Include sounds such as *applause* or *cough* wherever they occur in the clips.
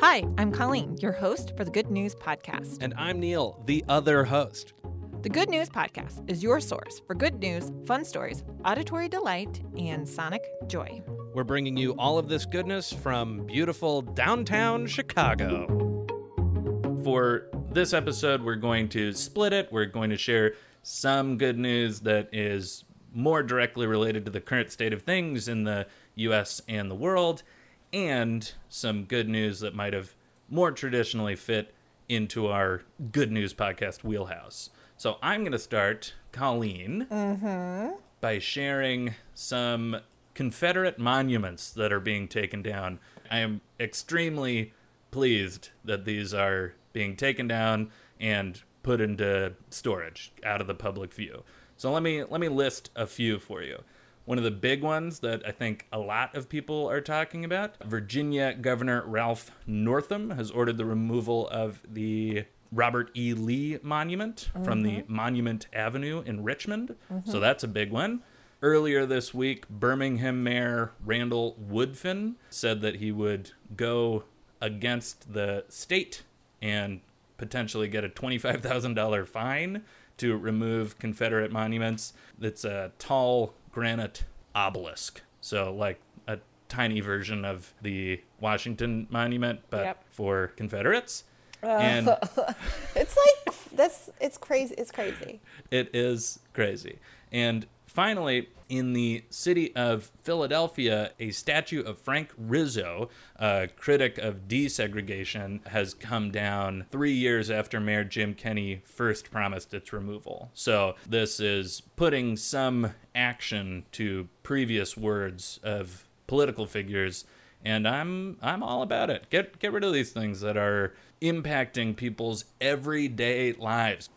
Hi, I'm Colleen, your host for the Good News Podcast. And I'm Neil, the other host. The Good News Podcast is your source for good news, fun stories, auditory delight, and sonic joy. We're bringing you all of this goodness from beautiful downtown Chicago. For this episode, we're going to split it. We're going to share some good news that is more directly related to the current state of things in the US and the world, and some good news that might have more traditionally fit into our good news podcast wheelhouse. So I'm going to start, Colleen, mm-hmm. by sharing some Confederate monuments that are being taken down. I am extremely pleased that these are being taken down and put into storage out of the public view. So let me let me list a few for you. One of the big ones that I think a lot of people are talking about, Virginia Governor Ralph Northam has ordered the removal of the Robert E. Lee Monument from the mm-hmm. Monument Avenue in Richmond. So mm-hmm. that's a big one. Earlier this week, Birmingham Mayor Randall Woodfin said that he would go against the state and potentially get a $25,000 fine to remove Confederate monuments. It's a tall granite obelisk. So, like a tiny version of the Washington Monument, but Yep. for Confederates. Uh, and *laughs* It's like that's it's crazy. It's crazy. It is crazy. And finally, in the city of Philadelphia, a statue of Frank Rizzo, a critic of desegregation, has come down three years after Mayor Jim Kenney first promised its removal. So this is putting some action to previous words of political figures and I'm I'm all about it. Get get rid of these things that are impacting people's everyday lives.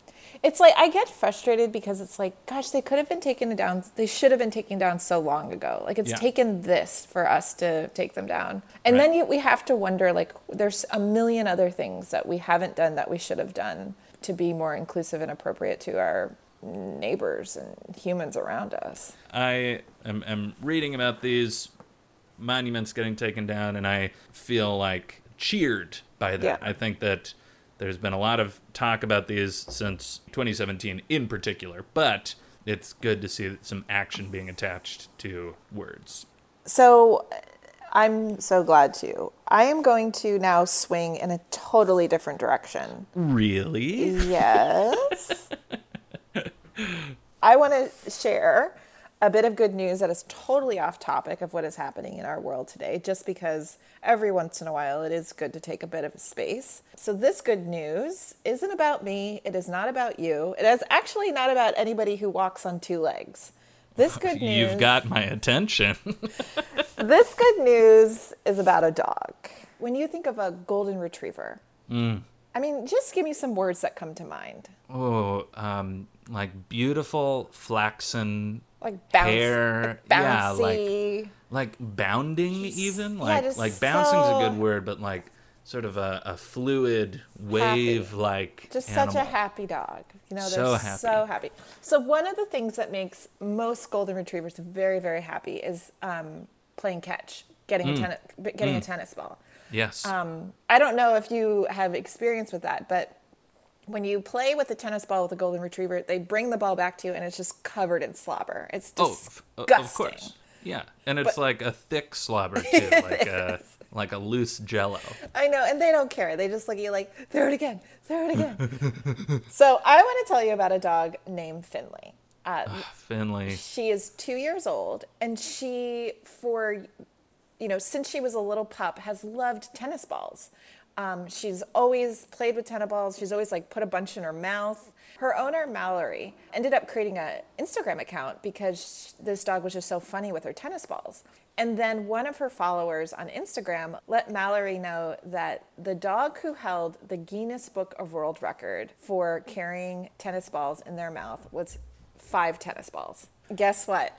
It's like I get frustrated because it's like, gosh, they could have been taken down. They should have been taken down so long ago. Like it's Yeah. taken this for us to take them down, and Right. then you, we have to wonder like, there's a million other things that we haven't done that we should have done to be more inclusive and appropriate to our neighbors and humans around us. I am, am reading about these monuments getting taken down, and I feel like cheered by that. Yeah. I think that there's been a lot of talk about these since 2017 in particular, but it's good to see some action being attached to words. So I'm so glad to. I am going to now swing in a totally different direction. Really? Yes. *laughs* I want to share a bit of good news that is totally off topic of what is happening in our world today, just because every once in a while it is good to take a bit of space. So, this good news isn't about me. It is not about you. It is actually not about anybody who walks on two legs. This good *laughs* news. You've got my attention. *laughs* This good news is about a dog. When you think of a golden retriever, Mm. I mean, just give me some words that come to mind. oh, um, like beautiful flaxen Like bounce, hair. like Yeah, like like bounding even yeah, like just like bouncing's a good word but like sort of a, a fluid wave like just animal. such a happy dog. You know, they're So so happy. happy. So one of the things that makes most golden retrievers very, very happy is um, playing catch, getting Mm. a tennis, getting a tennis ball. yes Um, I don't know if you have experience with that, but when you play with a tennis ball with a golden retriever, they bring the ball back to you and it's just covered in slobber. It's oh disgusting. f- of course yeah and it's But- like a thick slobber *laughs* too like a like a loose jello I know, and they don't care. They just look at you like, throw it again, throw it again. *laughs* so I want to tell you about a dog named Finley. Uh, finley she is two years old, and she, for, you know, since she was a little pup, has loved tennis balls. Um, she's always played with tennis balls. She's always like put a bunch in her mouth. Her owner Mallory ended up creating an Instagram account because this dog was just so funny with her tennis balls. And then one of her followers on Instagram let Mallory know that the dog who held the Guinness Book of World Record for carrying tennis balls in their mouth was five tennis balls. Guess what?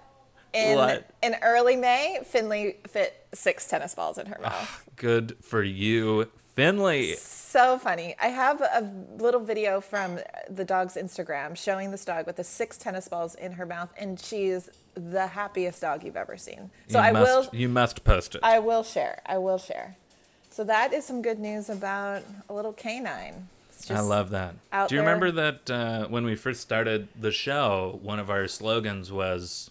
In What? in early May, Finley fit six tennis balls in her mouth. good for you finley so funny. I have a little video from the dog's Instagram showing this dog with the six tennis balls in her mouth, and she's the happiest dog you've ever seen. So you I must, will, you must post it I will share. I will share. So that is some good news about a little canine. I love that. Do you there. remember that uh, when we first started the show, one of our slogans was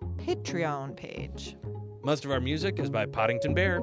Patreon page. Most of our music is by Poddington Bear.